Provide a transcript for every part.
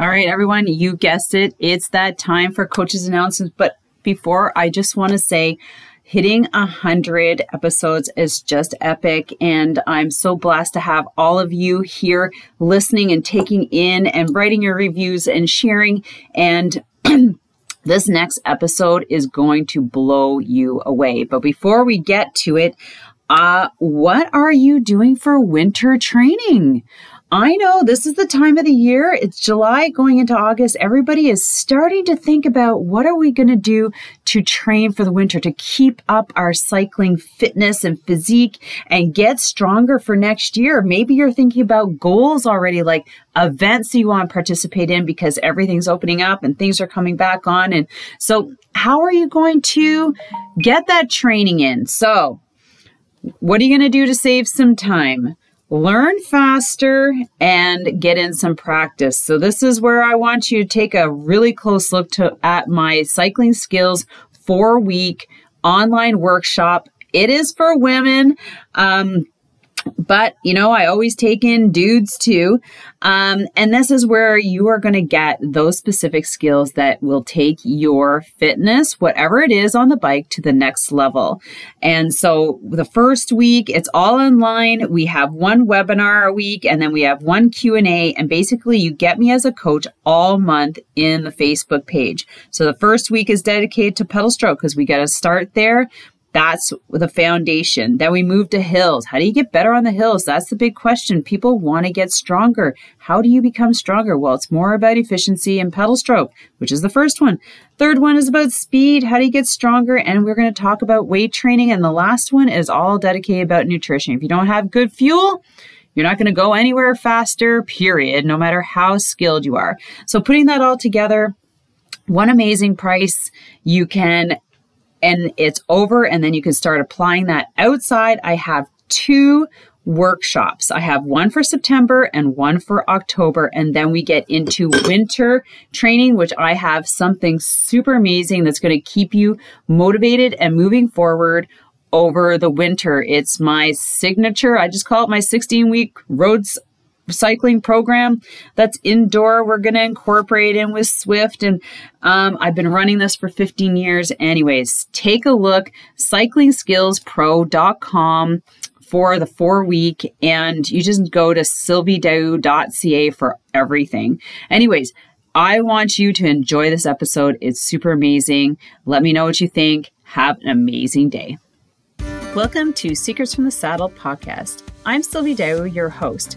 All right, everyone, you guessed it. It's that time for coaches announcements. But before, I just want to say, hitting a hundred episodes is just epic. And I'm so blessed to have all of you here listening and taking in and writing your reviews and sharing. And this next episode is going to blow you away. But before we get to it, uh, what are you doing for winter training? I know this is the time of the year. It's July going into August. Everybody is starting to think about what are we going to do to train for the winter to keep up our cycling fitness and physique and get stronger for next year. Maybe you're thinking about goals already, like events you want to participate in because everything's opening up and things are coming back on. And so how are you going to get that training in? So what are you going to do to save some time? Learn faster and get in some practice. So this is where I want you to take a really close look to at my cycling skills 4 week online workshop. It is for women. Um, but you know i always take in dudes too. Um, and this is where you are going to get those specific skills that will take your fitness whatever it is on the bike to the next level. And so the first week it's all online. We have one webinar a week and then we have one q&a and basically you get me as a coach all month in the facebook page. So the first week is dedicated to pedal stroke because we got to start there that's the foundation. Then we move to hills. How do you get better on the hills? That's the big question. People want to get stronger. How do you become stronger? Well, it's more about efficiency and pedal stroke, which is the first one. Third one is about speed. How do you get stronger? And we're going to talk about weight training. And the last one is all dedicated about nutrition. If you don't have good fuel, you're not going to go anywhere faster, period, no matter how skilled you are. So putting that all together, one amazing price. You can and it's over and then you can start applying that outside. I have two workshops. I have one for September and one for October. And then we get into winter training, which I have something super amazing that's going to keep you motivated and moving forward over the winter. It's my signature. I just call it my 16 week roads cycling program that's indoor. We're going to incorporate in with Zwift. And um, I've been running this for 15 years. Anyways, take a look, cyclingskillspro.com for the four week, and you just go to sylviedow.ca for everything. Anyways, I want you to enjoy this episode. It's super amazing. Let me know what you think. Have an amazing day. Welcome to Secrets from the Saddle podcast. I'm Sylvie Dow, your host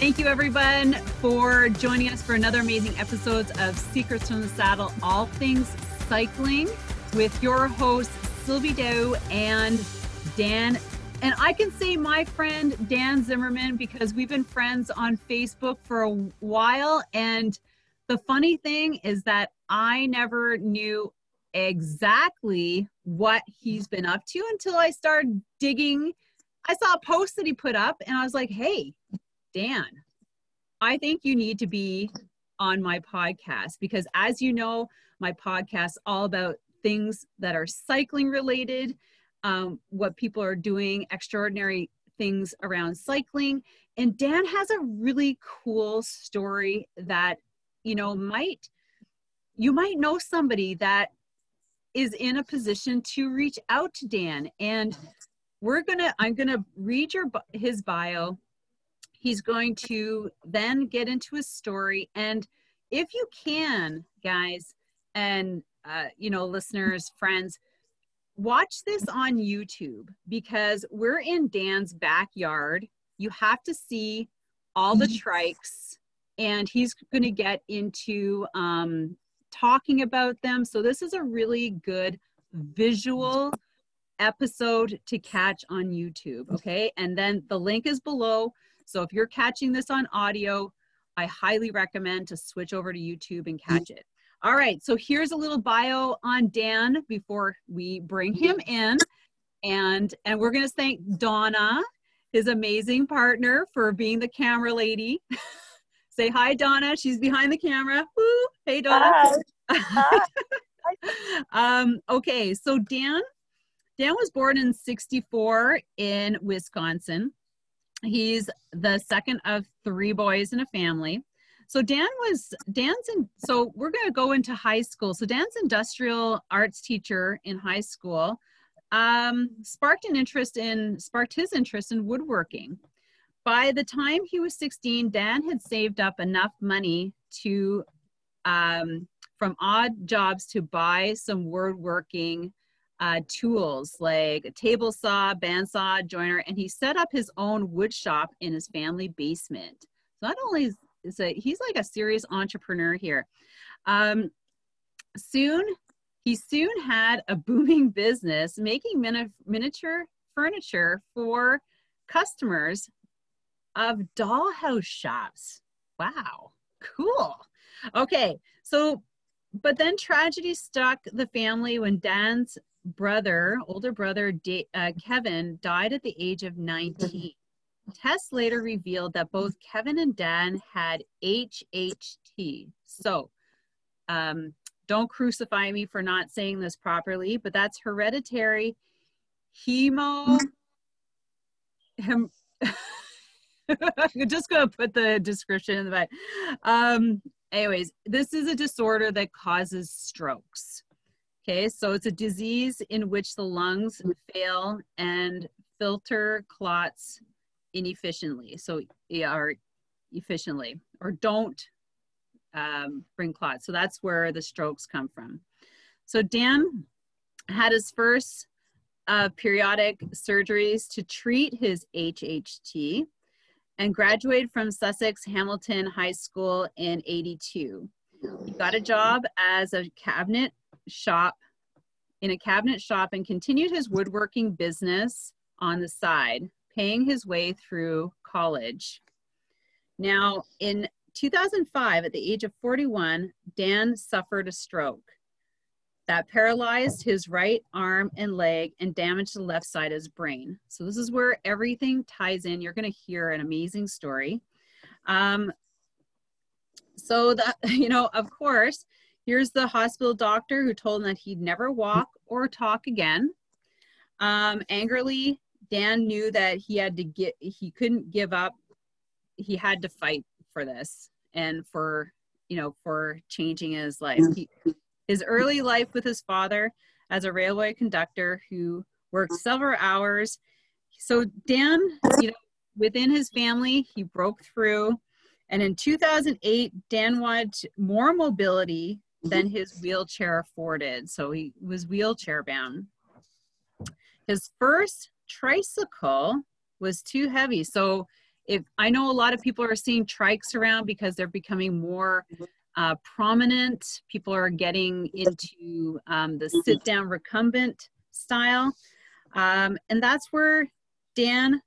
Thank you, everyone, for joining us for another amazing episode of Secrets from the Saddle, all things cycling, with your hosts, Sylvie Dow and Dan. And I can say my friend Dan Zimmerman because we've been friends on Facebook for a while. And the funny thing is that I never knew exactly what he's been up to until I started digging. I saw a post that he put up and I was like, hey, Dan, I think you need to be on my podcast because, as you know, my podcast is all about things that are cycling related, um, what people are doing, extraordinary things around cycling. And Dan has a really cool story that you know might you might know somebody that is in a position to reach out to Dan and we're gonna i'm gonna read your his bio He's going to then get into his story. And if you can, guys, and uh, you know, listeners, friends, watch this on YouTube because we're in Dan's backyard. You have to see all the mm-hmm. trikes and he's going to get into um, talking about them. So this is a really good visual episode to catch on YouTube. Okay. And then the link is below. So if you're catching this on audio, I highly recommend to switch over to YouTube and catch it. All right. So here's a little bio on Dan before we bring him in. And and we're going to thank Donna, his amazing partner, for being the camera lady. Say hi, Donna. She's behind the camera. Woo. Hey, Donna. Hi. um, okay, so Dan, Dan was born in 64 in Wisconsin. He's the second of three boys in a family. So Dan was Dan's in so we're going to go into high school. So Dan's industrial arts teacher in high school um, sparked an interest in sparked his interest in woodworking. By the time he was 16, Dan had saved up enough money to um, from odd jobs to buy some woodworking uh, tools like a table saw, bandsaw, joiner, and he set up his own wood shop in his family basement. So not only is, a, he's like a serious entrepreneur here. Um, soon, he soon had a booming business making mini- miniature furniture for customers of dollhouse shops. Wow, cool. Okay, so but then tragedy struck the family when Dan's brother, older brother uh, Kevin, died at the age of 19. Tests later revealed that both Kevin and Dan had HHT. So, um, don't crucify me for not saying this properly, but that's hereditary hemo. Hem- I'm just going to put the description in the back. Um, anyways, this is a disorder that causes strokes. Okay, so it's a disease in which the lungs fail and filter clots inefficiently. So, are efficiently or don't um, bring clots. So that's where the strokes come from. So Dan had his first uh, periodic surgeries to treat his HHT and graduated from Sussex Hamilton High School in 82. He got a job as a cabinet shop in a cabinet shop and continued his woodworking business on the side, paying his way through college. Now, in 2005, at the age of 41, Dan suffered a stroke that paralyzed his right arm and leg and damaged the left side of his brain. So this is where everything ties in. You're going to hear an amazing story. Um, so that you know, of course, here's the hospital doctor who told him that he'd never walk or talk again. Um, angrily, Dan knew that he had to get he couldn't give up. He had to fight for this and for you know for changing his life. He, his early life with his father as a railway conductor who worked several hours. So Dan, you know, within his family, he broke through. And in 2008, Dan wanted more mobility than his wheelchair afforded. So he was wheelchair bound. His first tricycle was too heavy. So if I know a lot of people are seeing trikes around because they're becoming more uh, prominent. People are getting into um, the sit down recumbent style. Um, and that's where Dan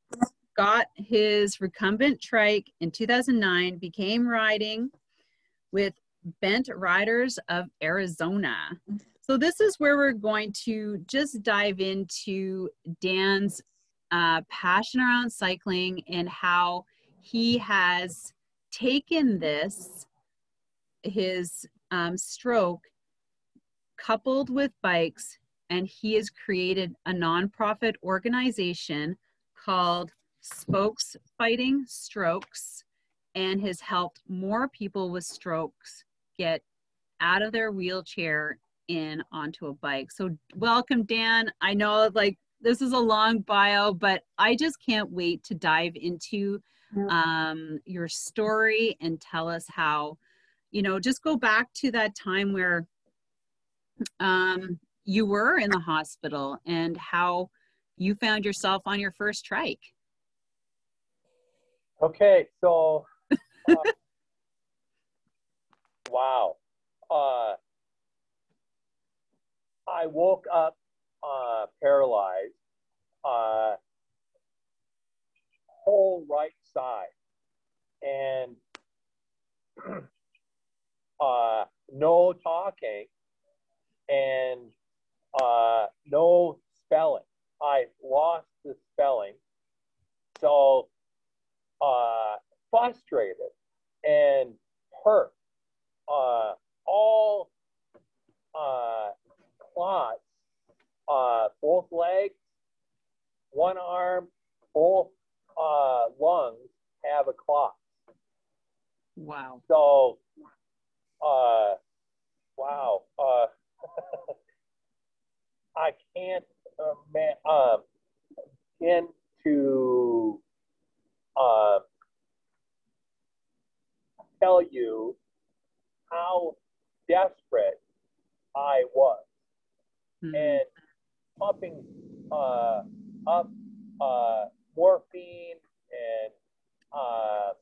got his recumbent trike in 2009, became riding with Bent Riders of Arizona. So, this is where we're going to just dive into Dan's uh, passion around cycling and how he has taken this his um, stroke coupled with bikes, and he has created a nonprofit organization called Spokes Fighting Strokes and has helped more people with strokes get out of their wheelchair in onto a bike. So, welcome, Dan. I know like this is a long bio, but I just can't wait to dive into um, your story and tell us how you know, just go back to that time where um, you were in the hospital and how you found yourself on your first trike. Okay, so uh, wow. Uh, I woke up uh, paralyzed, uh, whole right side, and uh, no talking, and uh, no spelling. I lost the spelling, so uh, frustrated and hurt uh, all uh, clots, uh, both legs, one arm, both uh, lungs have a clot. Wow. So, uh, wow. Uh, I can't uh, man, uh, begin to uh, tell you how desperate I was Mhm. and pumping uh, up uh, morphine and uh,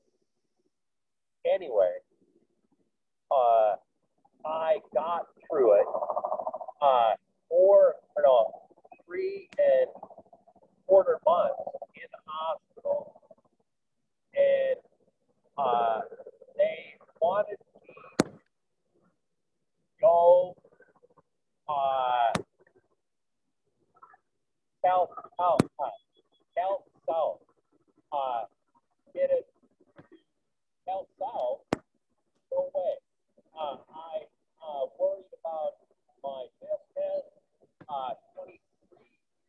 anyway, uh, I got through it. Uh, four, or no, three and quarter months in the hospital, and uh, they wanted me to go uh, south, south, uh, south, south, uh, get it south, south. No way. Uh, I uh, worried about my business. Uh, 23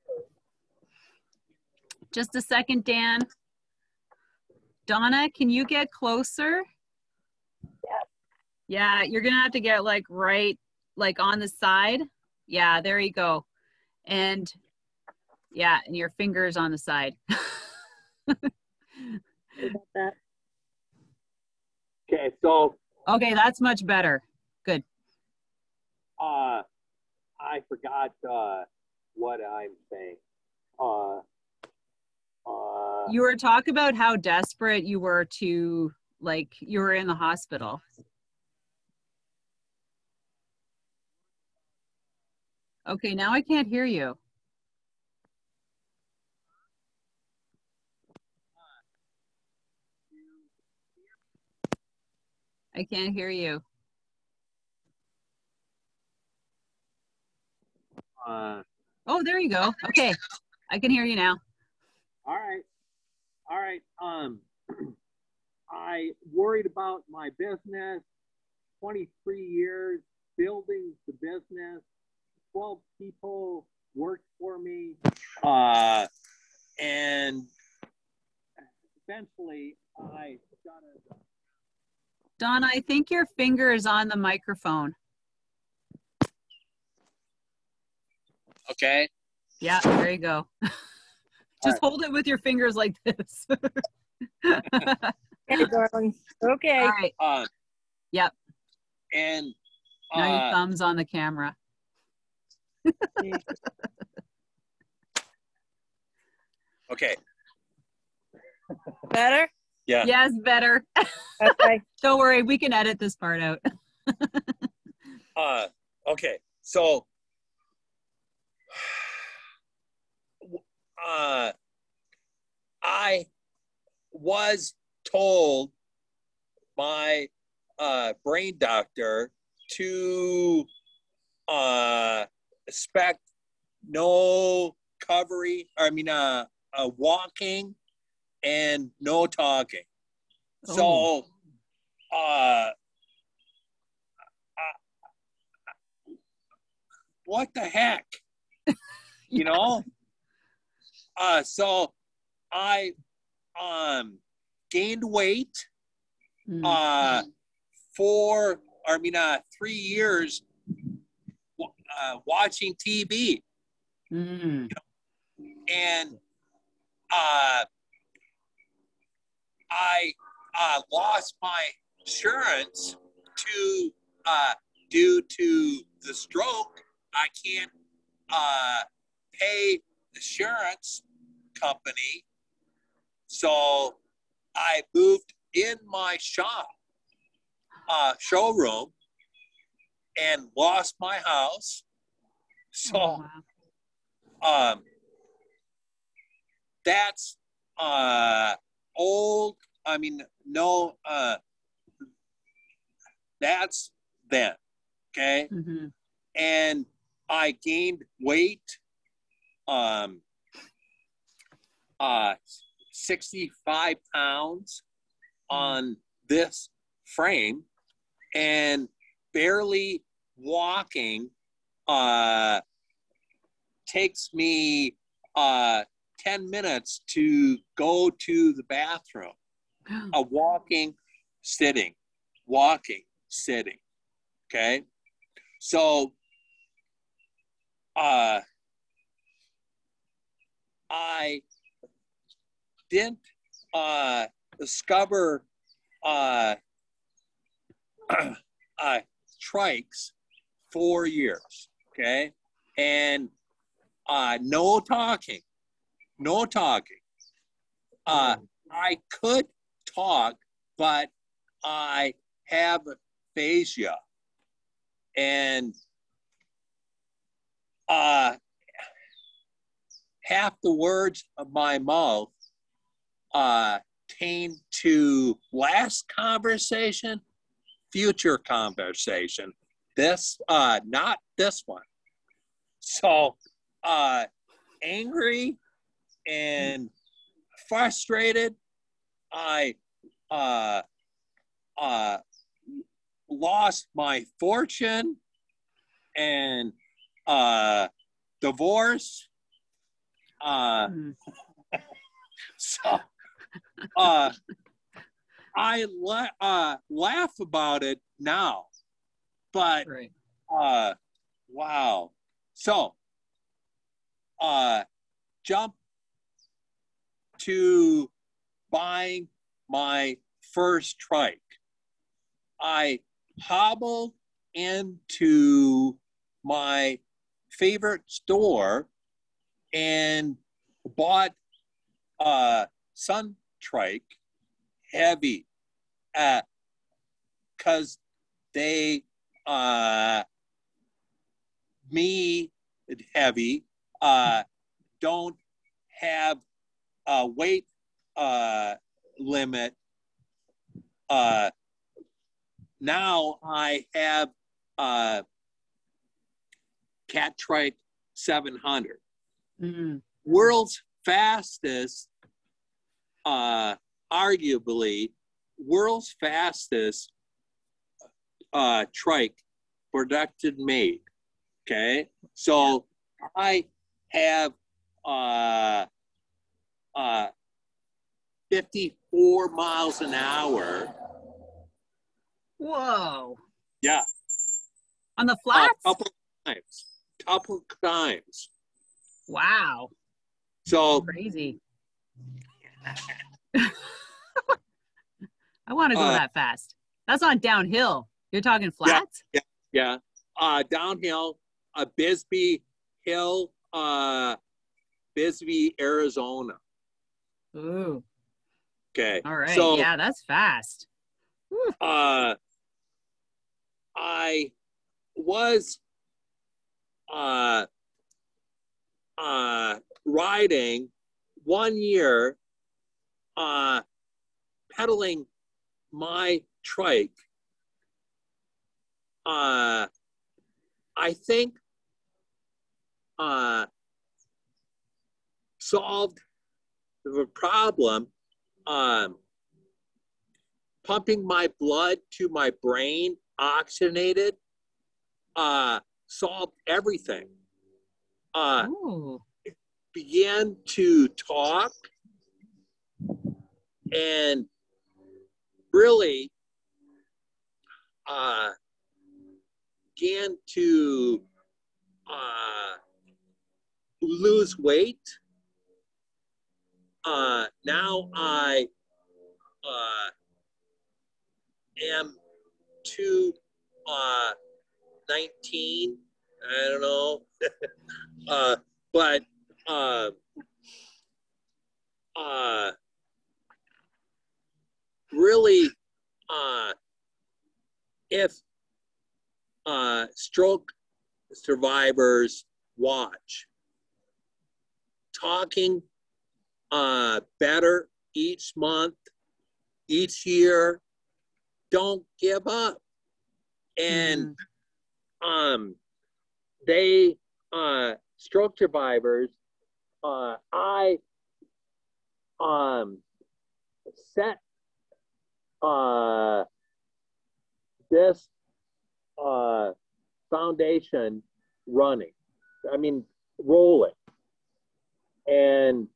years. Just a second, Dan. Donna, can you get closer? Yes. Yeah, you're gonna have to get like right, like on the side. Yeah, there you go. And yeah, and your fingers on the side. About that. Okay, so okay, that's much better. Good. uh, I forgot uh, what I'm saying. Uh, uh, You were talking about how desperate you were to like you were in the hospital. Okay, now I can't hear you. I can't hear you. uh, Oh, there you go. Okay. I can hear you now. All right, all right. Um, I worried about my business. 23 years building the business. 12 people worked for me. Uh, and eventually I got a Donna, I think your finger is on the microphone. Okay. Yeah, there you go. Just right. hold it with your fingers like this. Okay, darling. Okay. All right. Uh, Yep. And Now your uh, thumb's on the camera. okay. Better? Yeah. Yes, better. Okay. Don't worry, we can edit this part out. Uh, okay. So, uh, I was told by uh, brain doctor to uh, expect no recovery. I mean, uh, uh, walking and no talking. So, uh, what the heck? you know? Uh, so I um gained weight Mm. uh for I mean uh three years uh, watching TV Mm. and uh I uh lost my insurance to uh due to the stroke I can't uh pay insurance company. So I moved in my shop uh showroom and lost my house. So Oh, um that's uh old i mean no uh that's then okay? Mhm. and i gained weight um uh 65 pounds on this frame and barely walking uh takes me uh 10 minutes to go to the bathroom. A walking sitting walking sitting. Okay? So uh i didn't uh discover uh uh trikes four years okay? And uh no talking no talking. Uh i could talk but i have aphasia. And uh half the words of my mouth uh to last conversation future conversation. This uh not this one. So uh angry and frustrated i uh uh lost my fortune and uh divorce uh Mm. so uh i la- uh laugh about it now but Right. uh wow so uh jump to buying my first trike i hobbled into my favorite store and bought a sun trike heavy uh because they uh me heavy uh don't have a weight uh limit uh now i have uh Catrike 700 Mm. world's fastest uh arguably world's fastest uh trike production made okay so i have uh uh 54 miles an hour Whoa. yeah On the a flats? couple times couple times Wow. so Crazy. I want to go Uh, that fast. That's on downhill. You're talking flats? Yeah. yeah, Uh, downhill, uh, Bisbee Hill, uh, Bisbee, Arizona. Ooh. Okay. All right. So, yeah, that's fast. uh, I was, uh, uh, riding one year, uh, pedaling my trike. Uh, I think, uh, solved the problem. Um, pumping my blood to my brain, oxygenated, uh, solved everything. Uh, Ooh. began to talk and really uh, began to uh, lose weight. Uh, now I uh, am to uh, 19. I don't know. uh, but uh, uh, really, uh, if uh, stroke survivors watch. Talking uh, better each month, each year. Don't give up. And um, they, uh, stroke survivors, uh, I um, set uh, this uh, foundation running. I mean, rolling. And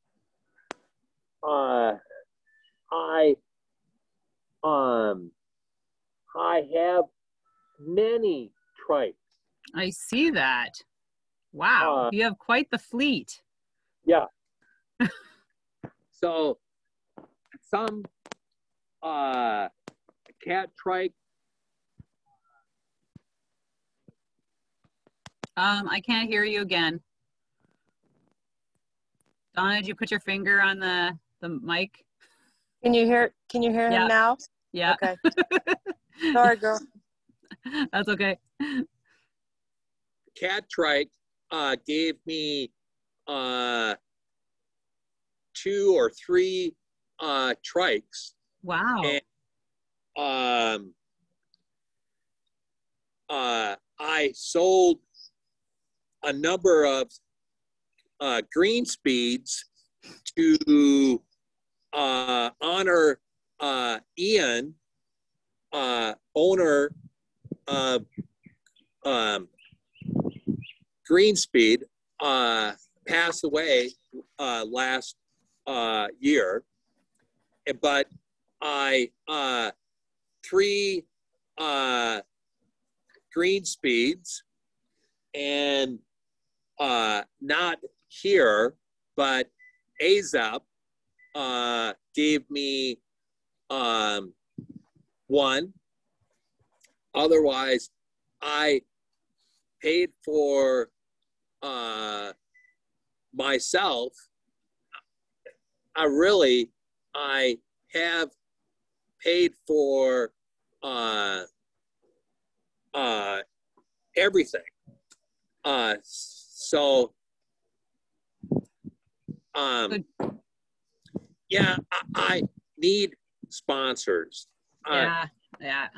uh, I um, I have many trikes. I see that. Wow, Uh, you have quite the fleet. Yeah. so some uh Catrike Um, I can't hear you again. Donna, did you put your finger on the the mic? Can you hear? Can you hear Yeah. him now? Yeah, Okay. Sorry, girl. that's okay. Cat trike uh gave me uh two or three uh trikes Wow. And- um uh I sold a number of uh Greenspeeds to uh honor uh Ian uh owner of um Greenspeed uh passed away uh last uh year. But I uh three uh Greenspeeds and uh not here but AZAP uh gave me um one. Otherwise I paid for uh myself I really I have paid for uh, uh, everything. Uh, so, um, yeah, I, I need sponsors. Uh, yeah, yeah.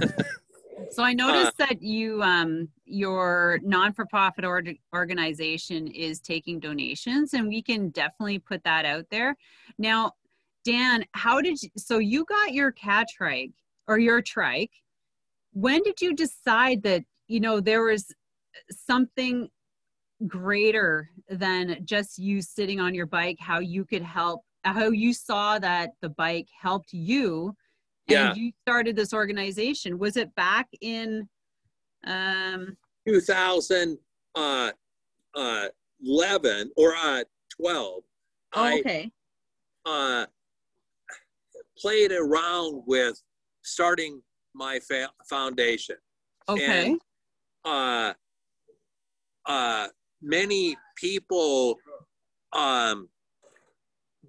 so I noticed that you, um, your non-for-profit or- organization is taking donations, and we can definitely put that out there. Now, Dan, how did you? So you got your Catrike or your trike. When did you decide that you know there was something greater than just you sitting on your bike? How you could help? How you saw that the bike helped you Yeah. and you started this organization was it back in um 2011 uh, uh, or uh, 12. oh, I okay uh, played around with starting my fa- foundation. okay And, uh, uh, many people um,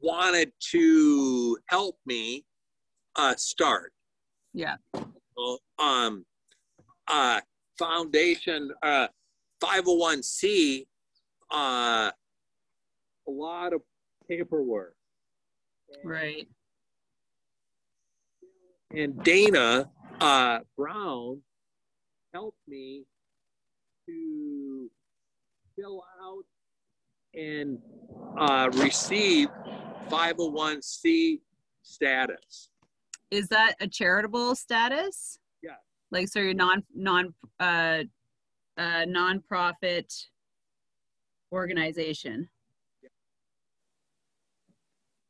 wanted to help me uh, start. yeah Well, um, uh, foundation uh, 501c, uh, a lot of paperwork. right and Dana uh, Brown helped me to fill out and uh, receive 501c status. Is that a charitable status? Yeah. like so you're non non uh uh non-profit organization?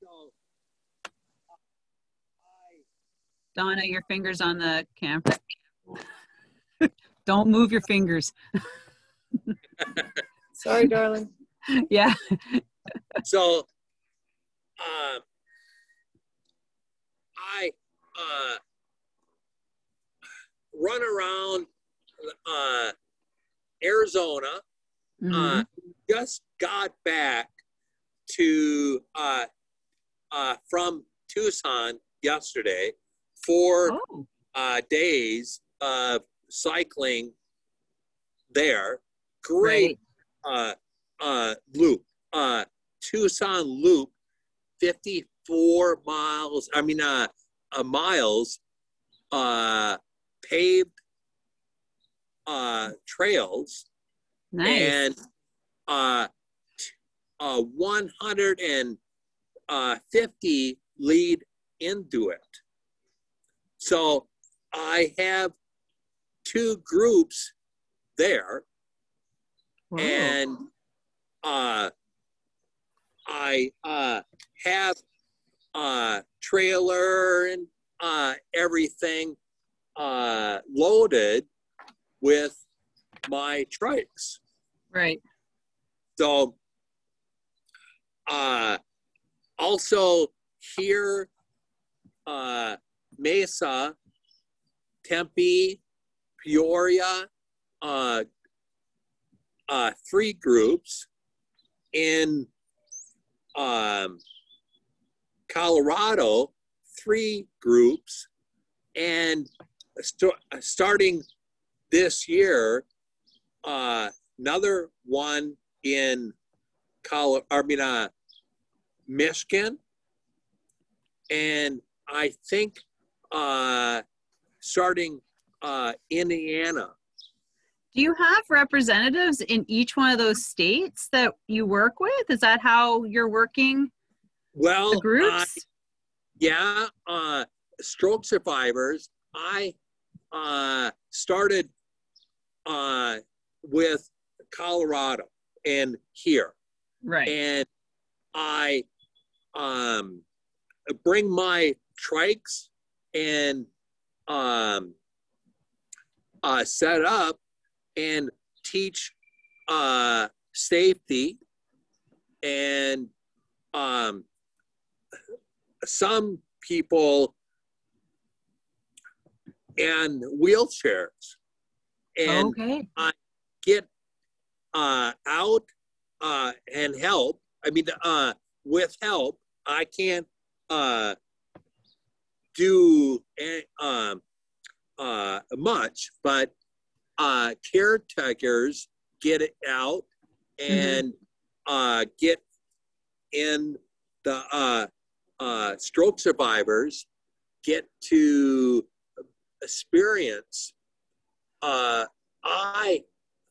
So I donna your fingers on the camera. Don't move your fingers. Sorry, darling. yeah. So um, I uh, run around uh, Arizona. Mhm. Uh, just got back to uh, uh, from Tucson yesterday. Four oh uh, days of cycling there. Great uh, uh, loop, uh, Tucson Loop, 54 miles, I mean, uh, uh, miles, uh, paved uh, trails Nice. and uh, uh, 150 lead into it. So I have two groups there, Whoa. and uh, I uh, have uh, trailer and uh, everything uh, loaded with my trikes. right. So, uh, also here, uh, Mesa, Tempe, Peoria, uh, uh, three groups in um, Colorado, three groups, and st- starting this year, uh, another one in Colo- I mean, uh, Michigan, and I think uh, starting uh, Indiana. Do you have representatives in each one of those states that you work with? Is that how you're working Well, the I- yeah, uh, stroke survivors. I uh, started uh, with Colorado and here, right. and I um, bring my trikes and um, uh, set up and teach uh, safety and um, some people and wheelchairs and okay. get uh, out uh, and help. I mean, uh, with help, I can't uh, do um, uh, much, but uh, caretakers get it out and uh, get in the uh, uh, stroke survivors get to experience. Uh, I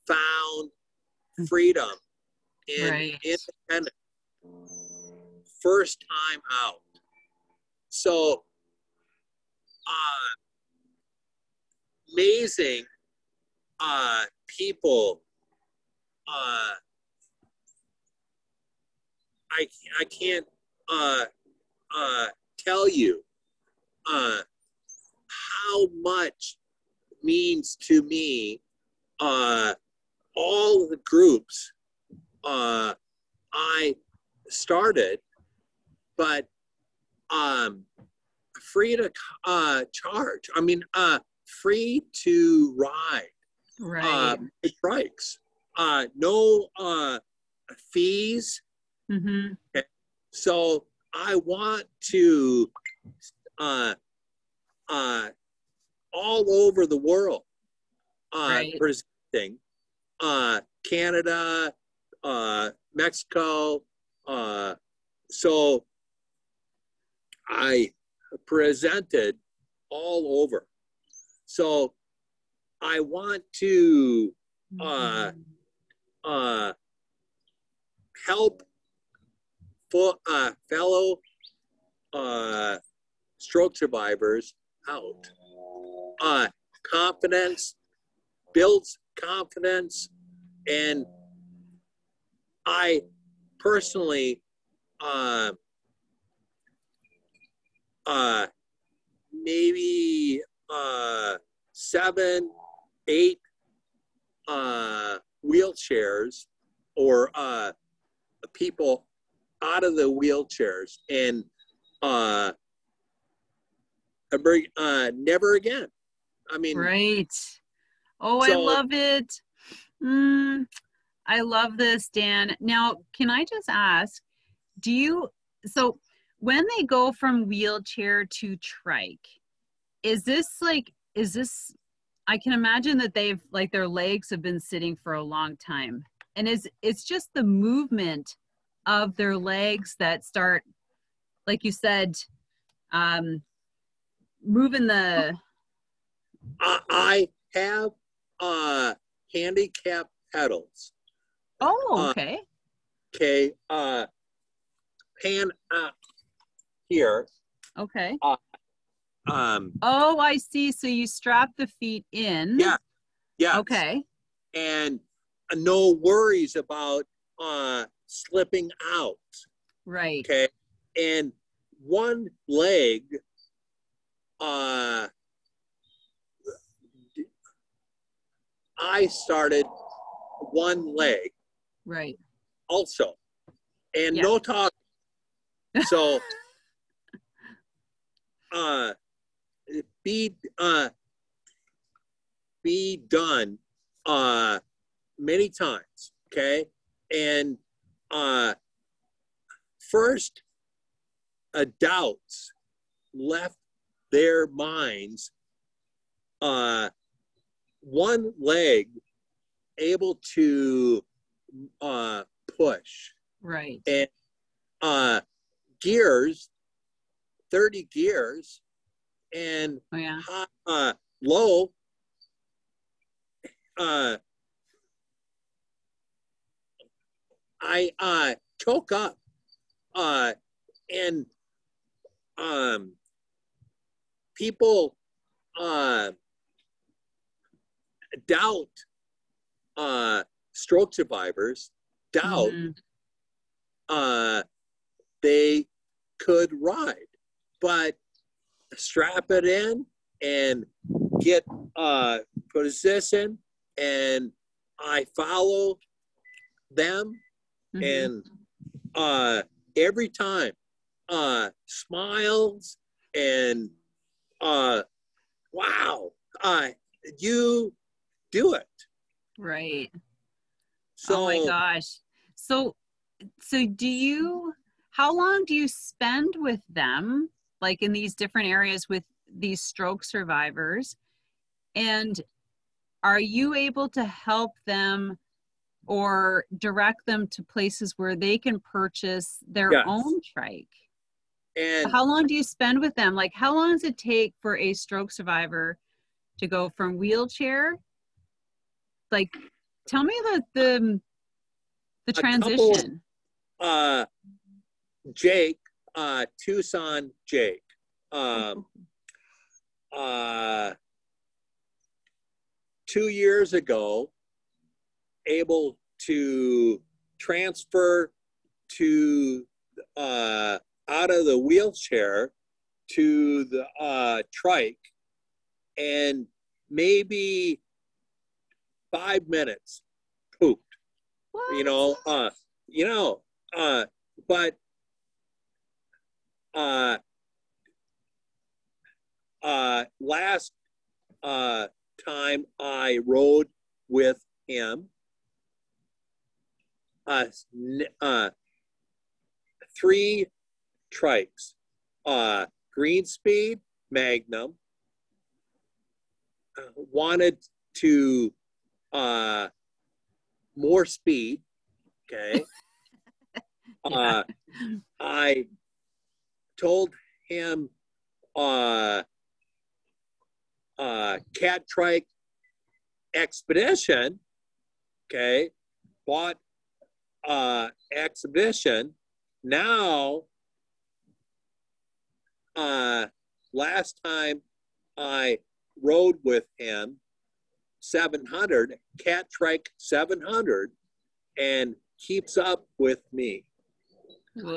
found freedom in Right. independence first time out. So, uh, amazing uh, people. Uh, I I can't uh, uh, tell you uh, how much means to me. Uh, all the groups uh, I started, but um, free to uh, charge. I mean, uh, free to ride Right. uh, my trikes. Uh, no uh, fees. mm-hmm. So I want to uh, uh, all over the world uh, Right. presenting uh, Canada, uh, Mexico. Uh, so I presented all over. So I want to Uh, uh, help fo- uh, fellow uh, stroke survivors out. Uh, confidence builds confidence, and I personally, uh, uh, maybe uh, seven, eight uh, wheelchairs or uh, people out of the wheelchairs and uh, bring- uh, never again. I mean, Right. Oh, I love it. Mm, I love this, Dan. Now, can I just ask, do you, so when they go from wheelchair to trike, is this like, is this, I can imagine that they've, like, their legs have been sitting for a long time. and is it's just the movement of their legs that start like you said um moving the I, have uh handicap pedals. oh Uh, okay Okay, uh pan up here. okay Um oh i see so you strap the feet in Yeah. yeah. okay And no worries about uh slipping out. right Okay. And one leg uh I started one leg right also. And Yeah. no talk. So uh be uh be done uh many times, okay? And uh first uh, doubts left their minds uh one leg able to uh push. Right. And uh gears 30 gears and oh yeah. high, uh low uh i uh choke up uh and um people uh doubt uh stroke survivors doubt Mhm. uh, they could ride, but strap it in and get uh, position, and I follow them, Mhm. and uh, every time uh, smiles and uh, wow, uh, you do it. right So oh my gosh so so do you how long do you spend with them like in these different areas with these stroke survivors and are you able to help them or direct them to places where they can purchase their Yes. own trike. And how long do you spend with them? Like how long does it take for a stroke survivor to go from wheelchair? Like tell me the the the A couple- transition. uh, Jake, uh, Tucson Jake, um, uh, two years ago, able to transfer to uh, out of the wheelchair to the uh, trike, and maybe five minutes pooped you know uh you know uh but uh uh last uh time i rode with him uh uh three trikes. Uh green speed magnum. Uh, wanted to uh more speed okay? Uh i told him uh uh cat trike expedition okay? Bought uh expedition now uh last time i rode with him 700 Catrike 700 and keeps up with me.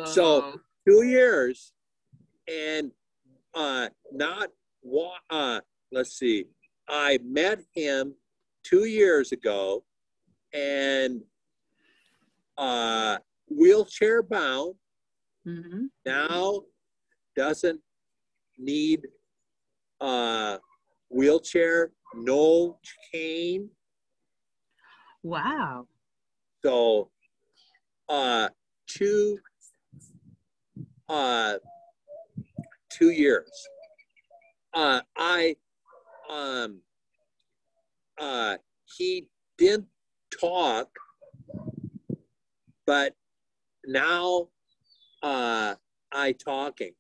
So- two years and uh not wa- uh let's see i met him two years ago and uh wheelchair bound Mhm. now doesn't need uh wheelchair no cane. Wow. So uh two uh two years. Uh i um uh he didn't talk but now uh, I talking.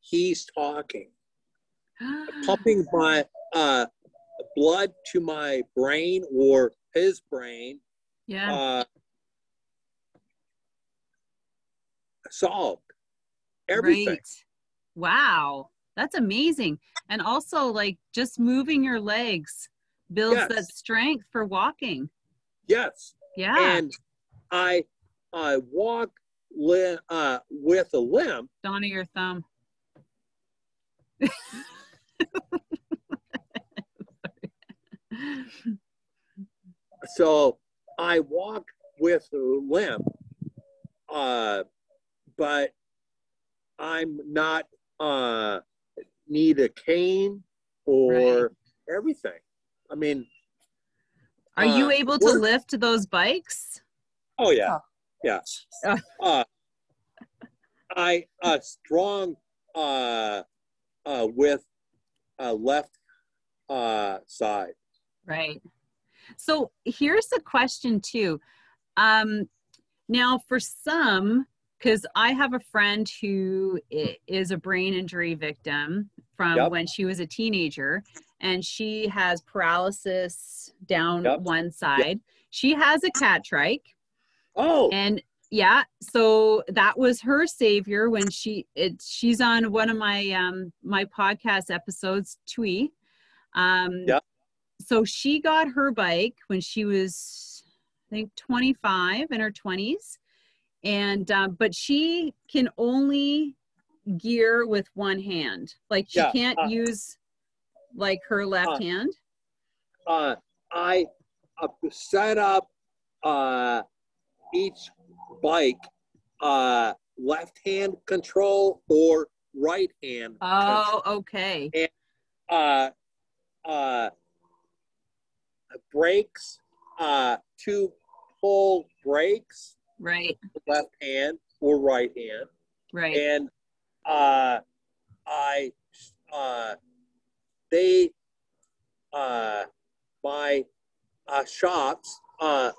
He's talking, pumping my uh, blood to my brain or his brain. yeah. Uh, solved everything. Right. Wow. That's amazing. And also like just moving your legs builds Yes. that strength for walking. Yes. Yeah. And I I walk li- uh, with a limp. Donna your thumb. So I walk with a limp, uh, but I'm not uh, need a cane or everything. I mean, Are you uh, able to lift those bikes? oh yeah, Oh. Yeah. Uh. Uh, I uh, strong uh, uh, with uh, left uh, side. Right. So here's the question too. Um, now for some, because I have a friend who is a brain injury victim from Yep. when she was a teenager, and she has paralysis down Yep. one side. She has a Catrike, Oh, and yeah, so that was her savior when she it she's on one of my um my podcast episodes, Twee. Um Yep. so she got her bike when she was I think 25 in her 20s. And um, but she can only gear with one hand. Like she Yeah, can't uh, use like her left uh, hand. uh, I uh, set up uh, each bike uh, left hand control or right hand Oh, okay. uh, uh, brakes, uh, two pull brakes, Right, left hand or right hand, right. and uh, I, uh, they, uh, my uh, shops uh,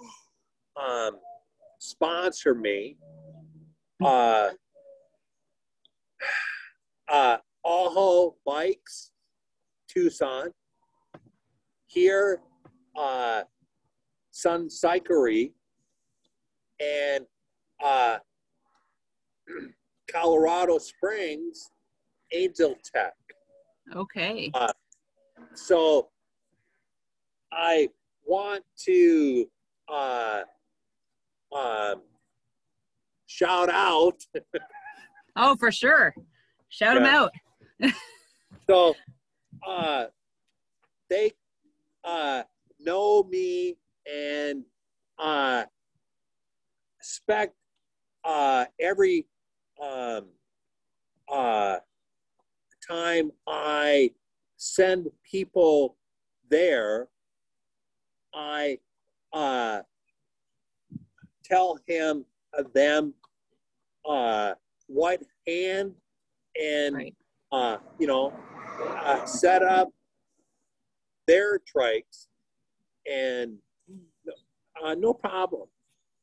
um, sponsor me. Uh, uh, Ajo Bikes, Tucson. Here, uh, Sun Cyclery, and uh, Colorado Springs, Angel Tech. Okay. So I want to uh, um, shout out. Oh, for sure. Shout them out. So uh, they uh, know me and uh, expect uh, every um, uh, time I send people there, I uh, tell him uh, them uh, what hand and Right. uh, you know uh, set up their trikes and uh, no problem.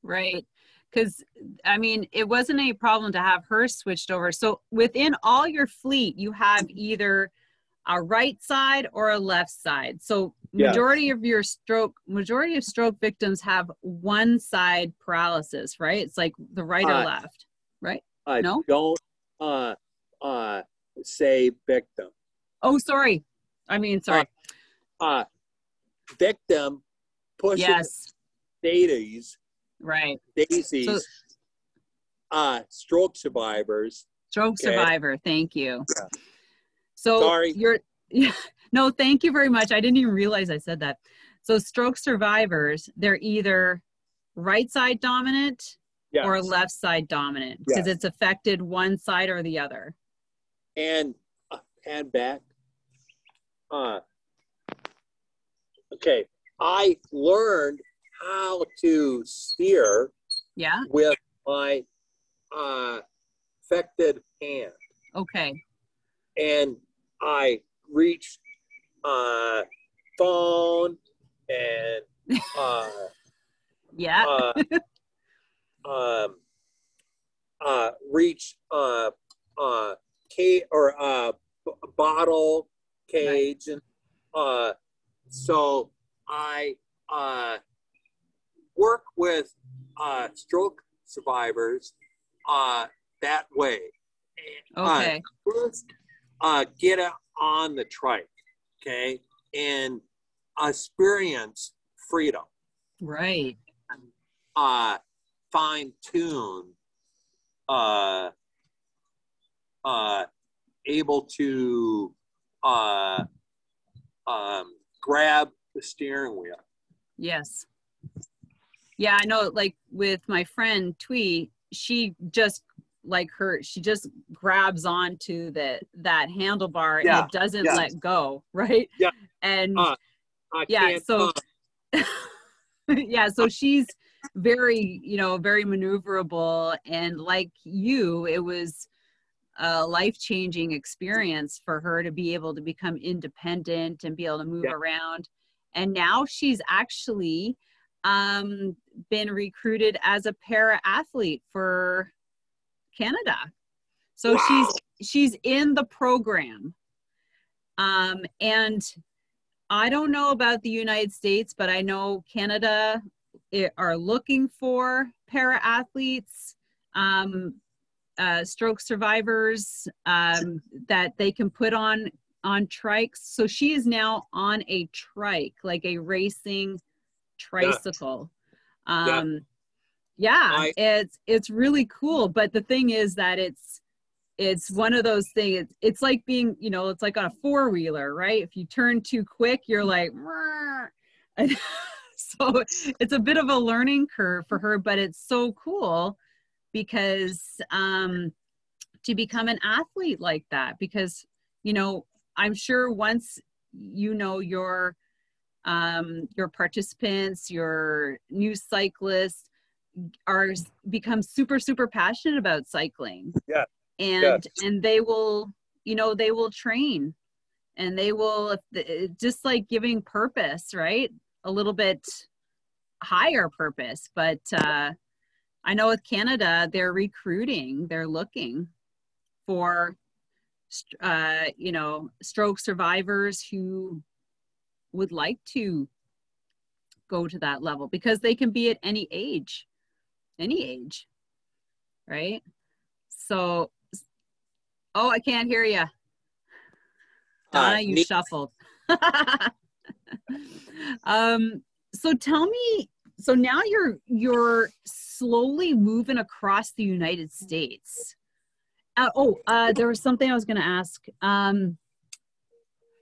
Right. Because, I mean, it wasn't a problem to have her switched over. So within all your fleet, you have either a right side or a left side. So Majority of your stroke, majority of stroke victims have one side paralysis, right? It's like the right or Uh, left, right? I No? don't uh, uh, say victim. Oh, sorry. I mean, sorry. Uh, victim pushing yes. daisies, Right. daisies, So- uh, stroke survivors. Stroke Okay. survivor. Thank you. Yeah. So Sorry. you're yeah, no, thank you very much. I didn't even realize I said that. So stroke survivors, they're either right side dominant Yes. or left side dominant because Yes. it's affected one side or the other. and uh, hand back. Uh, okay, I learned how to steer Yeah. with my uh, affected hand, Okay. and I reached uh, phone and uh, Yeah. uh, um, uh, reach uh, uh, K or uh, b- bottle cage, and uh, so I uh, work with uh, stroke survivors uh, that way. Uh, Okay. first, uh, get on the trike, okay, and experience freedom. Right. Uh, fine tune. Uh, uh, able to uh, um, grab the steering wheel. Yes. Yeah, I know. Like with my friend Twee, she just like her, she just grabs onto the that handlebar Yeah, and it doesn't yeah. let go, right? Yeah. And Uh, Yeah, so- uh, yeah, so she's very, you know, very maneuverable, and like you, it was a life-changing experience for her to be able to become independent and be able to move Yeah. around. And now she's actually um, been recruited as a para athlete for Canada. So Wow. she's she's in the program. Um, and I don't know about the United States, but I know Canada i- are looking for para athletes, um, uh, stroke survivors um, that they can put on on trikes. So she is now on a trike, like a racing tricycle. Yeah. Um, yeah, I- it's it's really cool. But the thing is that it's it's one of those things. It's, it's like being, you know, it's like on a four wheeler, right? If you turn too quick, you're like, so it's a bit of a learning curve for her, but it's so cool because um, to become an athlete like that, because, you know, I'm sure once you know your um, your participants, your new cyclists are become super super passionate about cycling. Yeah. And and they will, you know, they will train and they will just like giving purpose, right? A little bit higher purpose, but uh I know with Canada they're recruiting, they're looking for uh you know, stroke survivors who would like to go to that level because they can be at any age any age right? So oh i can't hear you donna uh, you neat- shuffled. Um so tell me so now you're you're slowly moving across the united states. Uh, oh uh there was something i was going to ask. Um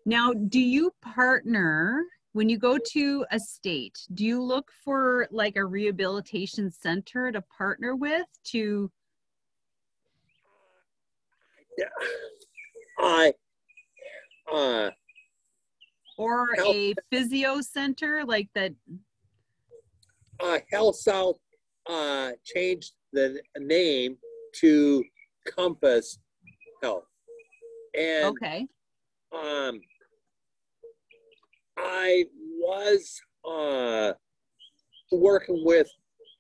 now do you partner when you go to a state do you look for like a rehabilitation center to partner with to I uh, or Help. a physio center like that uh, HealthSouth uh, changed the name to Compass Health, and okay um, I was uh, working with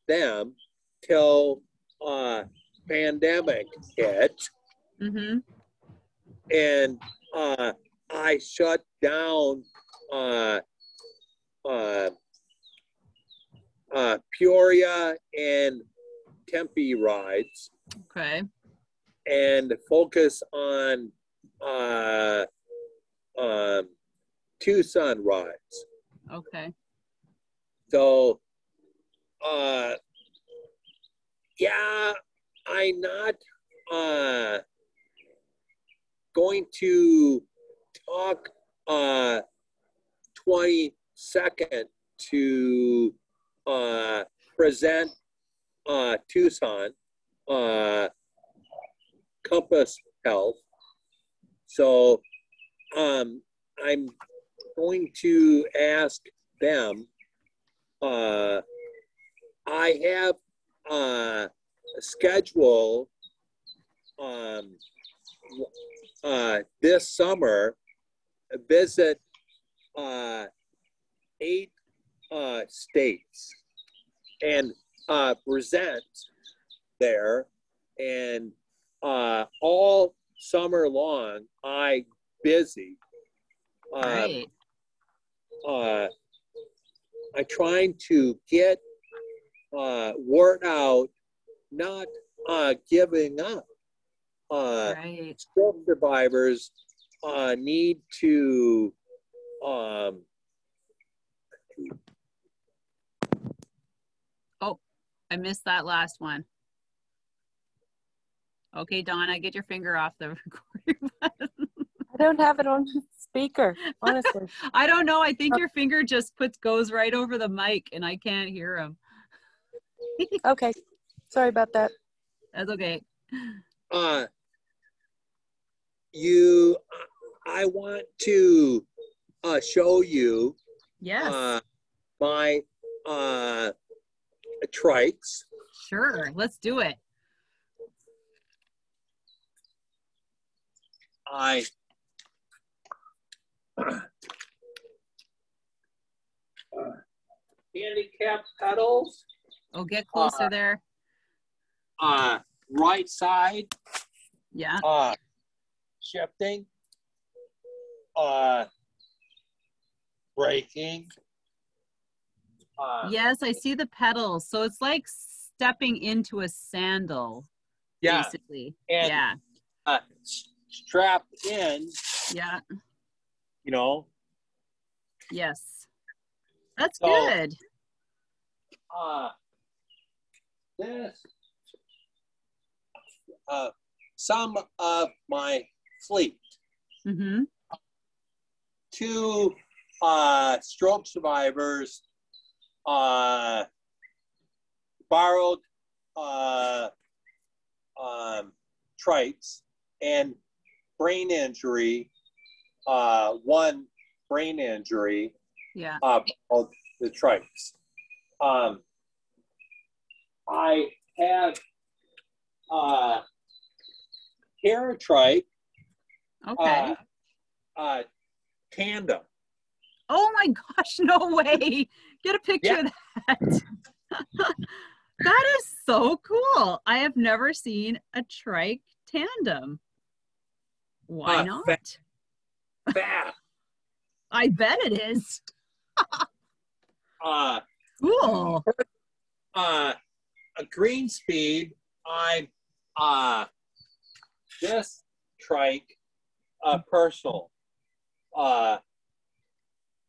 them till uh, pandemic hit, mm-hmm. And uh, I shut down uh, uh, uh, Peoria and Tempe rides. Okay. And focus on uh, um, Tucson rides. okay So, uh, yeah, I'm not uh, going to talk uh, 22nd to uh, present uh, Tucson uh, Compass Health. So, um, I'm going to ask them uh, I have uh, a schedule um, uh, this summer a visit uh, eight uh, states and uh, present there, and uh, all summer long I busy. Uh, Right. Uh, I'm trying to get uh, word out, not uh, giving up. Uh, Right. stroke survivors uh, need to um, oh, I missed that last one. Okay, Donna, get your finger off the recording button. I don't have it on speaker, honestly. I don't know. I think your finger just puts goes right over the mic and I can't hear him. Okay. Sorry about that. That's okay. uh, you. I want to uh, show you Yes. uh, my uh, trikes. sure. Let's do it. I handicap pedals. Oh, get closer Uh, there. Uh, right side Yeah. uh, shifting. Uh, braking. Uh, Yes, I see the pedals. So it's like stepping into a sandal, yeah, basically. and yeah. uh, strapped in. Yeah. You know, Yes. That's So- good. uh, this, uh, some of my fleet, Mm-hmm. two uh, stroke survivors, uh, borrowed uh, um, trikes and brain injury, uh, one brain injury, Yeah. uh, of the trikes. Um, I have uh, Paratrike Okay. uh, uh, tandem. oh my gosh, no way. Get a picture Yeah. of that. that is so cool. I have never seen a trike tandem. Why Uh, not? fa- Fast. I bet it is. Uh, Cool. uh, a Greenspeed. I uh, this trike, uh, personal. Uh,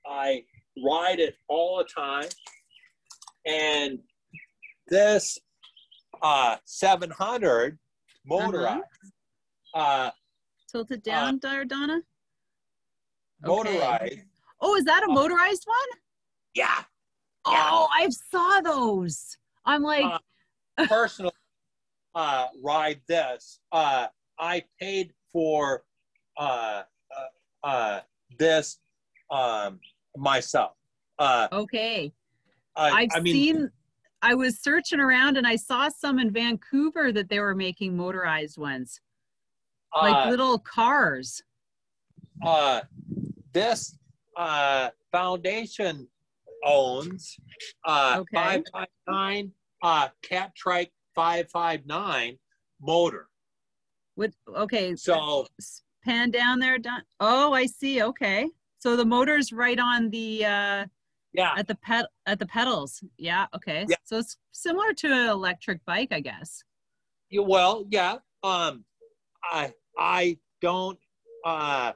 I ride it all the time, and this uh 700 motorized. uh Tilt it down, Dar- Donna. Okay. motorized. Oh, is that a Uh, motorized one? Yeah, Yeah. Oh, I saw those. I'm like, Uh, personal uh, ride this. Uh, I paid for uh, uh, uh, this um, myself. Uh, okay. I, I've I mean, seen, I was searching around and I saw some in Vancouver that they were making motorized ones, like uh, little cars. uh, this uh, foundation owns uh, Okay. 559 uh, Catrike 559 motor. With okay, So pan down there. Don. Oh, I see. Okay, so the motor's right on the uh, yeah, at the ped at the pedals. Yeah. Okay. Yeah. So it's similar to an electric bike, I guess. Well, yeah. Um, I I don't uh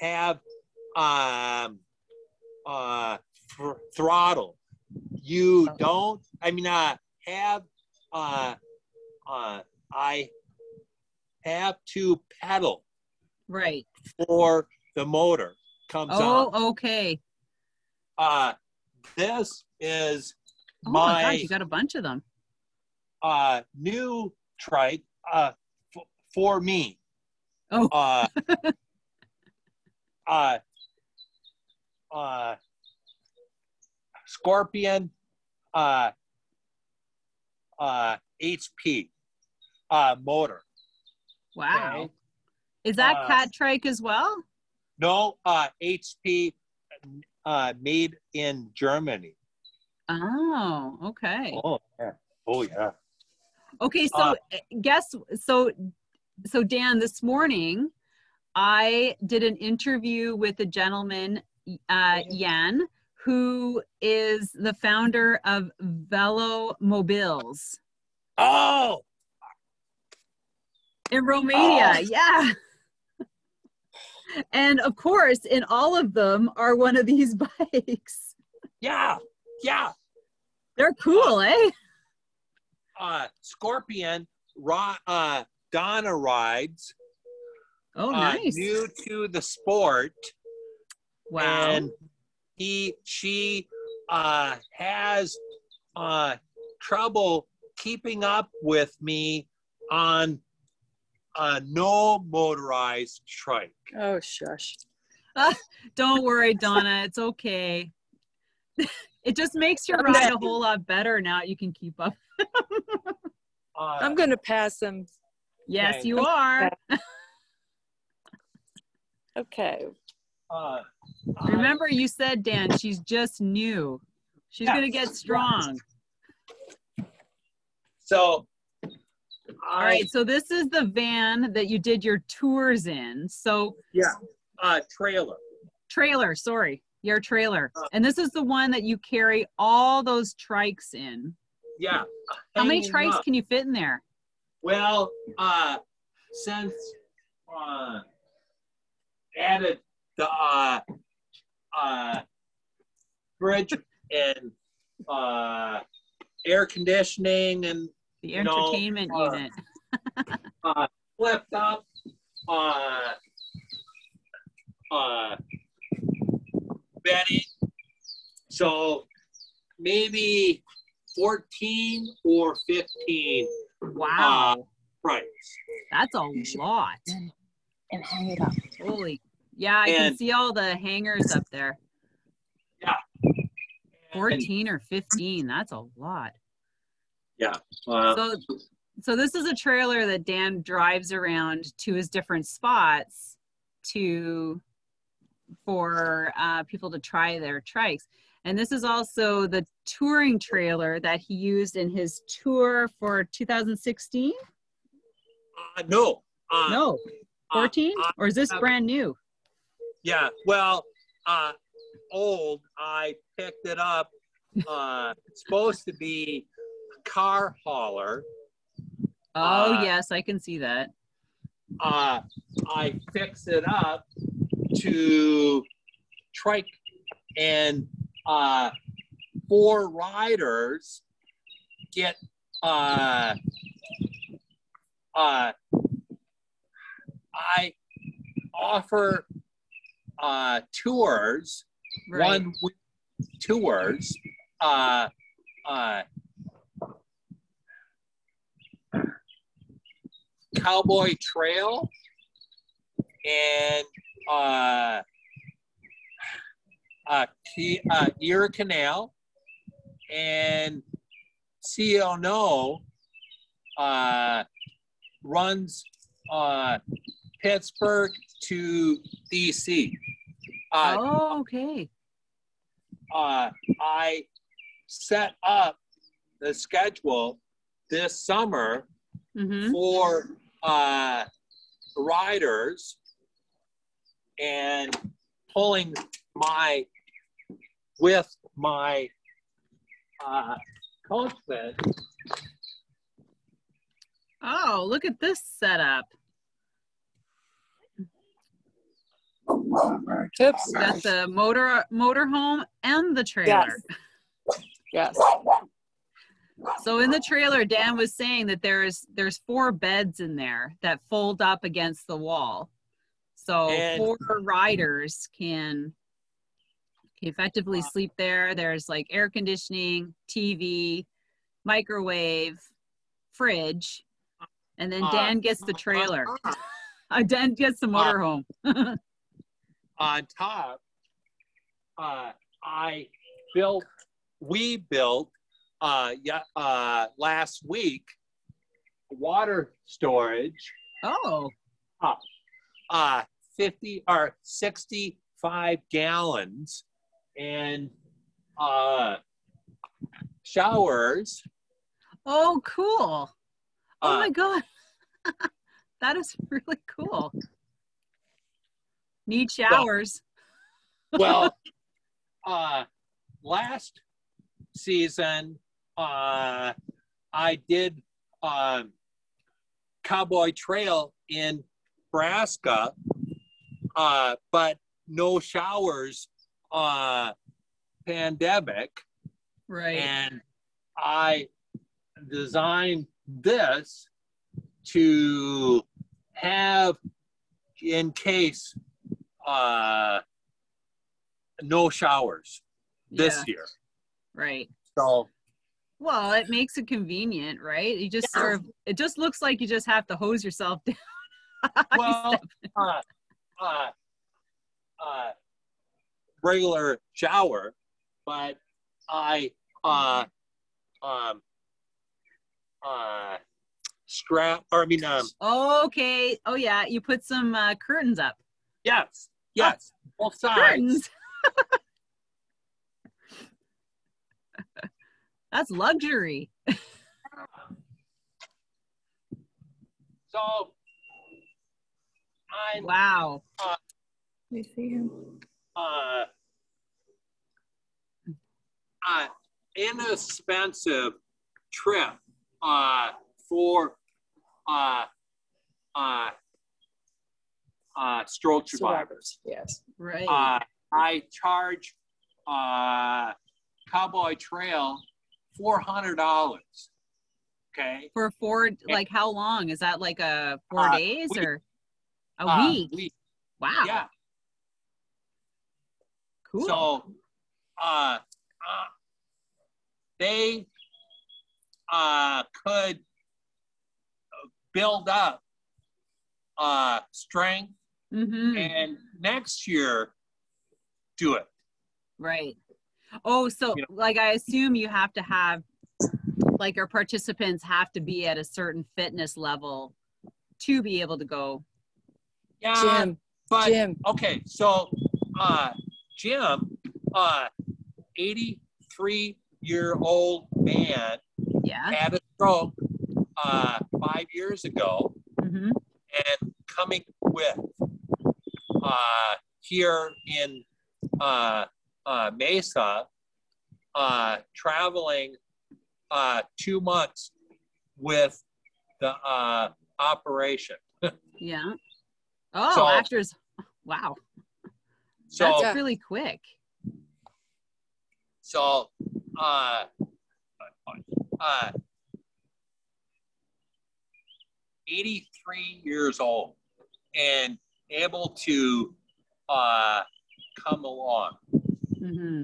have um uh thr- throttle. You don't. I mean, I have uh uh I have to pedal Right. for the motor comes on. Oh, okay. Uh, this is Oh my my gosh, you got a bunch of them. uh new trike uh f- for me. Oh. Uh uh uh Scorpion uh uh HP uh motor. Wow. Okay. Is that Uh, cat trike as well? No uh HP uh made in Germany. Oh, okay. Oh yeah. Oh yeah. Okay, so Uh, uh, guess so so Dan, this morning I did an interview with a gentleman, uh, Jan, who is the founder of Velo Mobiles Oh, in Romania. Oh. Yeah. And of course, in all of them are one of these bikes. yeah, yeah. They're cool, eh? Uh, Scorpion, ri- uh, Donna rides, Oh, uh, nice. new to the sport. Wow. and he she uh has uh trouble keeping up with me on a no motorized trike Oh, shush. Don't worry, Donna. It's okay. it just makes your ride a whole lot better now. You can keep up. uh, I'm going to pass him. Yes, Okay. you are. Okay. Uh, Remember, you said, Dan, she's just new. She's Yeah. going to get strong. so All right. So, this is the van that you did your tours in. So, yeah uh trailer trailer, sorry, your trailer. Uh. And this is the one that you carry all those trikes in. yeah How many trikes up. can you fit in there? well uh since uh added the uh uh fridge and uh air conditioning and The You know, entertainment uh, unit. flipped up uh uh bedding so maybe 14 or 15 Wow. right That's a lot. And hang it up. Holy. Yeah, I can see all the hangers up there. And, 14 or 15. That's a lot. Yeah. Uh, So so this is a trailer that Dan drives around to his different spots to for uh, people to try their trikes. And this is also the touring trailer that he used in his tour for 2016. uh, no uh, No, uh, 14, uh, or is this uh, brand new? Yeah well uh old i picked it up uh it's supposed to be a car hauler Oh uh, yes, I can see that. uh, I fix it up to trike and uh, four riders get uh, uh, I offer uh, tours, Right. one week tours, uh, uh, Cowboy Trail and uh, uh, Ki- uh, Erie Canal and CO No uh, runs uh, Pittsburgh to DC. Uh, oh, okay. uh, I set up the schedule this summer hmm for uh, riders and pulling my with my uh, coachman. Oh, look at this setup. Oops. Got the motor motorhome and the trailer. Yes. yes. So in the trailer, Dan was saying that there's there's four beds in there that fold up against the wall. So And- four riders can, can effectively sleep there. There's like air conditioning, TV, microwave, fridge, and then Dan gets the trailer. Uh, Dan gets the motorhome. On top, uh, I built, we built, uh, yeah, uh, last week, water storage oh, uh 50 or 65 gallons and uh showers oh, cool. Oh Uh, my god. that is really cool. Need showers. well, uh, last season, uh, I did um, Cowboy Trail in Nebraska, uh, but no showers, uh, pandemic, Right. and I designed this to have in case uh, no showers this Yeah, year. Right. So Well, it makes it convenient, right? You just Yeah. sort of it just looks like you just have to hose yourself down. well, uh, uh, uh, regular shower, but I uh, um, uh, strap. Or I mean, um, okay. Oh yeah, you put some uh, curtains up. yes, yes, both sides. Curtains. That's luxury. So I'm Wow. We see him. uh, uh, inexpensive trip uh, for uh, uh, uh, stroke survivors. Yes. Right. Uh, I charge uh, Cowboy Trail four hundred dollars. Okay, For four like how long? Is that like a four Uh, days week. or a Uh, week? Wow. Yeah. Cool. So, uh, uh, they uh, could build up uh, strength mm-hmm. and next year do it. Right. Oh, so You like I assume you have to have like our participants have to be at a certain fitness level to be able to go. Yeah, Jim. but Jim. okay, so uh, Jim, uh, 83 year old man, Yeah. had a stroke uh, five years ago. Mm-hmm. and coming with uh, here in uh, uh, Mesa, uh, traveling uh, two months with the uh, operation. Yeah. Oh, So- actors. Wow. So, That's Yeah. really quick. so uh, uh, 83 years old and able to uh, come along. Mm-hmm.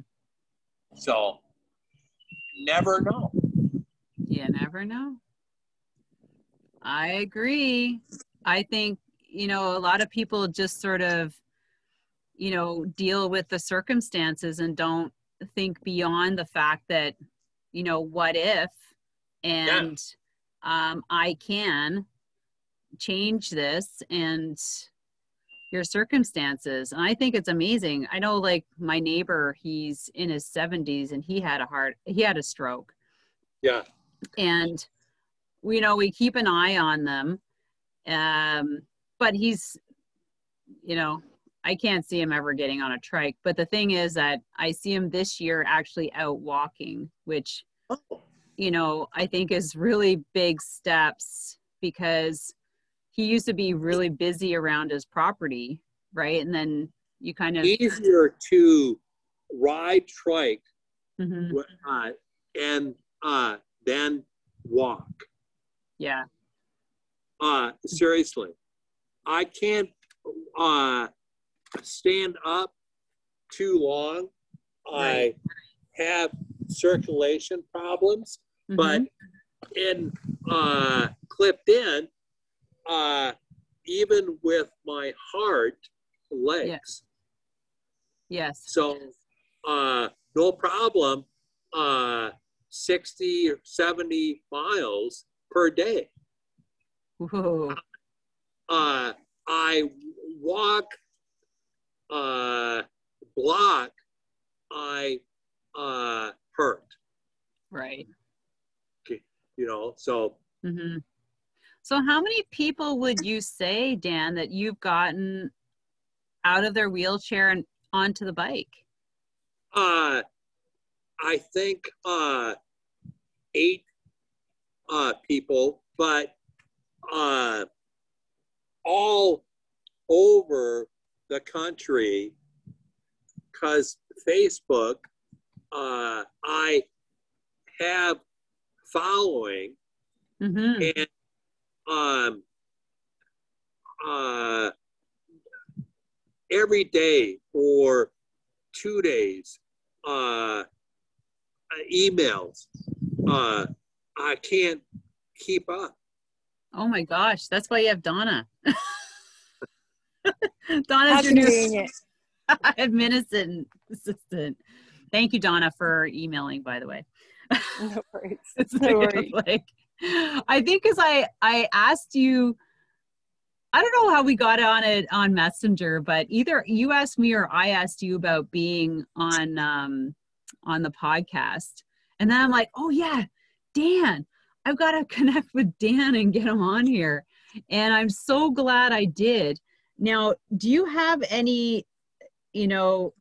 So never know. You never know. I agree. I think, you know, a lot of people just sort of, you know, deal with the circumstances and don't think beyond the fact that, you know, what if and um, I can change this and your circumstances. And I think it's amazing. I know like my neighbor, he's in his 70s and he had a heart, he had a stroke Yeah. and you know we keep an eye on them um but he's you know i can't see him ever getting on a trike but the thing is that i see him this year actually out walking which Oh. you know i think is really big steps because he used to be really busy around his property right and then you kind of Easier to ride trike Mhm. uh, and uh, then walk. yeah Uh, seriously, I can't uh, stand up too long. I have circulation problems, but Mhm. in uh, clipped in, uh, even with my heart legs. yes yes. So, uh, no problem, uh, 60 or 70 miles per day. Whoa. Uh, I walk, uh, block, I, uh, hurt, right you know, so, hmm So, how many people would you say, Dan, that you've gotten out of their wheelchair and onto the bike? Uh, I think uh, eight uh, people, but uh, all over the country because Facebook, uh, I have following Mm-hmm. and um, uh, every day or two days, uh, uh, emails. Uh, I can't keep up. Oh my gosh, that's why you have Donna. Donna's your new convenient. administrative assistant. Thank you, Donna, for emailing, by the way. No worries. It's No like- worries. like- I think because I I asked you, I don't know how we got on it on Messenger, but either you asked me or I asked you about being on um on the podcast, and then I'm like, oh yeah, Dan, I've got to connect with Dan and get him on here, and I'm so glad I did. Now, do you have any, you know,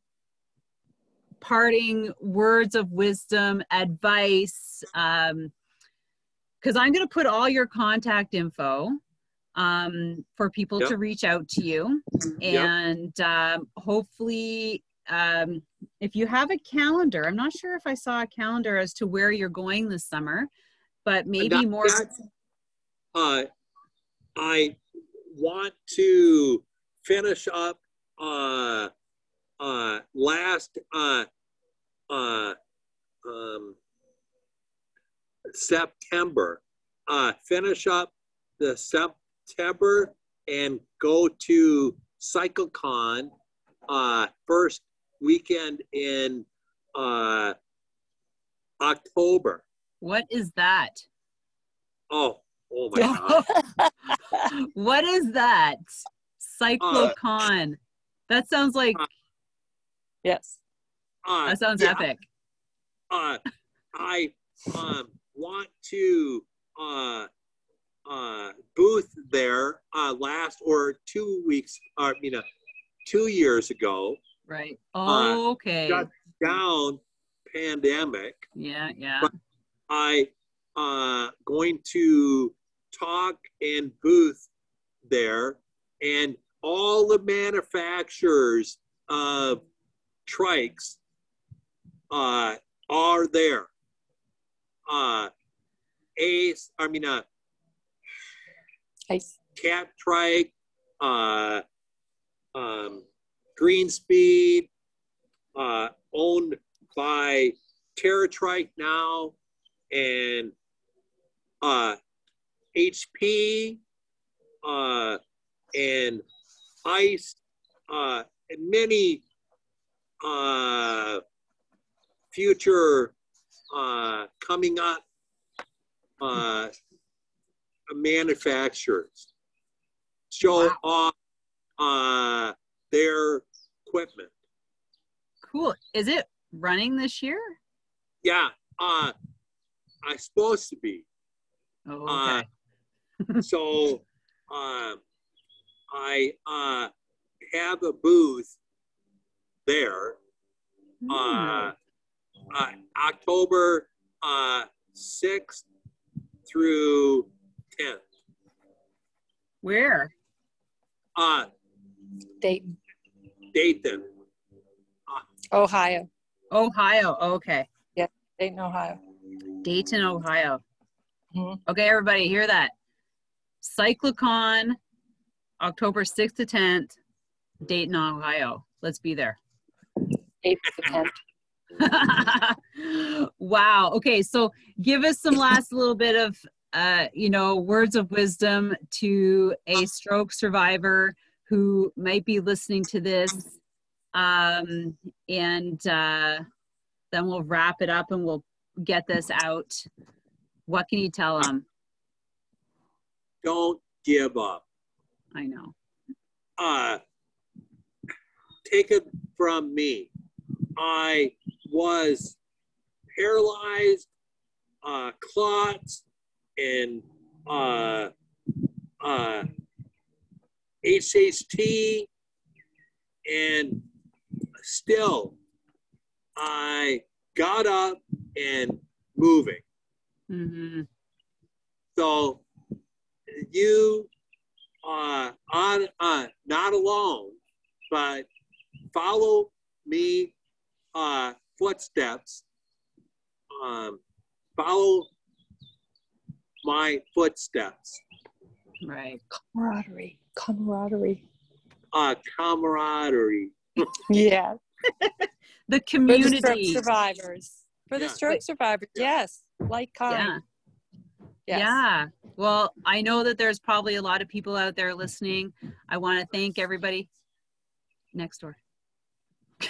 parting words of wisdom, advice? Um, because I'm going to put all your contact info um, for people Yep. to reach out to you. Yep. And um, hopefully, um, if you have a calendar, I'm not sure if I saw a calendar as to where you're going this summer, but maybe That- more. that- Uh, I want to finish up uh, uh, last uh, uh, um, September. Uh, finish up the September and go to CycleCon uh, first weekend in uh, October. What is that? Oh, oh my God. what is that? CycleCon. that sounds like Yes. Uh, that sounds yeah, epic. Uh, I um, want to uh, uh, booth there uh, last or two weeks, uh, I mean, uh, two years ago, Right. uh, Oh, okay. shut down pandemic. Yeah, yeah. But- I uh, going to talk and booth there, and all the manufacturers of trikes uh, are there. Uh, Ace, I mean, uh, Ice. Cat Trike, uh, um, Greenspeed, uh, owned by TerraTrike now, and uh, HP, uh, and Ice, uh, and many uh, future uh, coming up uh, manufacturers show off uh, their equipment. Cool. Is it running this year? Yeah, uh, I'm supposed to be. Oh, Uh, so uh, I uh, have a booth there. Uh, uh, October uh, 6th through 10th. Where? Uh, Dayton, Dayton. Ohio. Ohio. Okay. Yeah, Dayton, Ohio. Dayton, Ohio. Mhm. Okay, everybody, hear that. CycleCon, October 6th to 10th, Dayton, Ohio. Let's be there. Eighth to tenth. wow. Okay, so give us some last little bit of uh, you know, words of wisdom to a stroke survivor who might be listening to this. Um, and uh, then we'll wrap it up and we'll get this out. What can you tell them? Don't give up. I know. uh, take it from me. I was paralyzed, uh, clots, and uh, uh, HHT, and still I got up and moving. Mm-hmm. So you uh, on uh, not alone, but follow me uh, footsteps. Um, follow my footsteps. Right. Camaraderie. Camaraderie. Uh, camaraderie. Yeah. The community. For the stroke survivors. For the Yeah. stroke survivors. Yes. Like Yeah. Yes. Yeah. Well, I know that there's probably a lot of people out there listening. I want to thank everybody next door.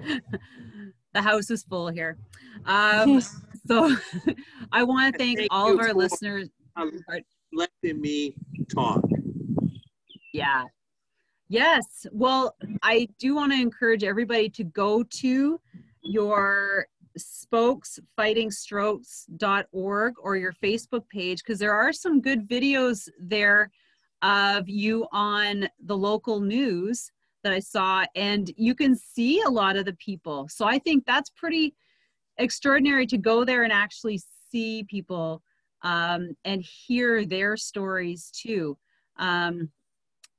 the house is full here. Um, so I want to thank Thank all of our listeners. Um, letting me talk. Yeah. Yes. Well, I do want to encourage everybody to go to your spokesfightingstrokes.org or your Facebook page because there are some good videos there of you on the local news that I saw, and you can see a lot of the people. So I think that's pretty extraordinary to go there and actually see people um, and hear their stories too. Um,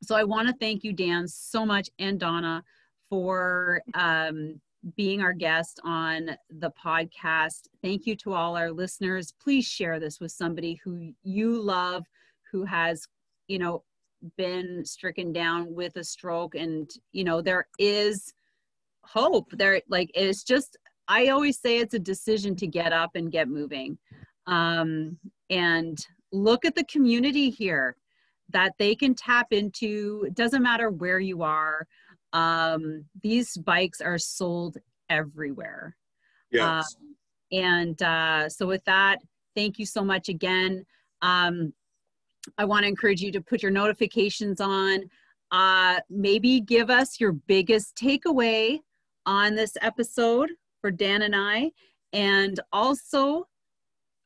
so I want to thank you, Dan, so much, and Donna for um, being our guest on the podcast. Thank you to all our listeners. Please share this with somebody who you love, who has, you know, been stricken down with a stroke. And, you know, there is hope. There, like, it's just, I always say it's a decision to get up and get moving. Um, and look at the community here that they can tap into. It doesn't matter where you are. Um, these bikes are sold everywhere. Yes. And uh, so, with that, thank you so much again. Um, I want to encourage you to put your notifications on. Uh, maybe give us your biggest takeaway on this episode for Dan and I. And also,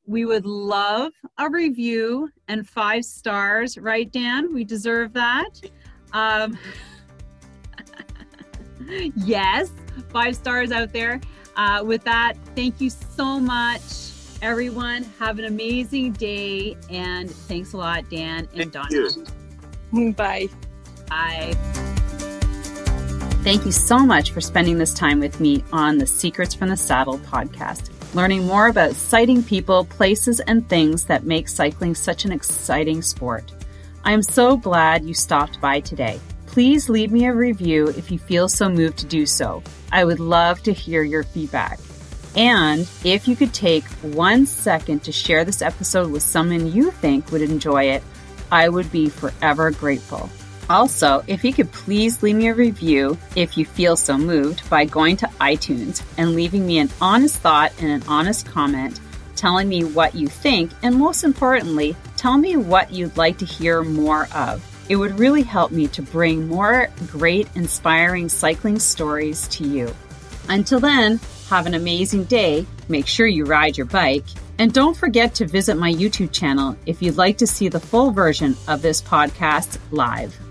we would love a review and five stars, right, Dan? We deserve that. Um, yes, five stars out there. Uh, with that, thank you so much, everyone. Have an amazing day, and thanks a lot, Dan and Thank Donna. you. Bye. Bye. Thank you so much for spending this time with me on the Secrets from the Saddle podcast, learning more about sighting people, places, and things that make cycling such an exciting sport. I am so glad you stopped by today. Please leave me a review if you feel so moved to do so. I would love to hear your feedback. And if you could take one second to share this episode with someone you think would enjoy it, I would be forever grateful. Also, if you could please leave me a review if you feel so moved by going to iTunes and leaving me an honest thought and an honest comment telling me what you think, and most importantly, tell me what you'd like to hear more of. It would really help me to bring more great, inspiring cycling stories to you. Until then, have an amazing day. Make sure you ride your bike. And don't forget to visit my YouTube channel if you'd like to see the full version of this podcast live.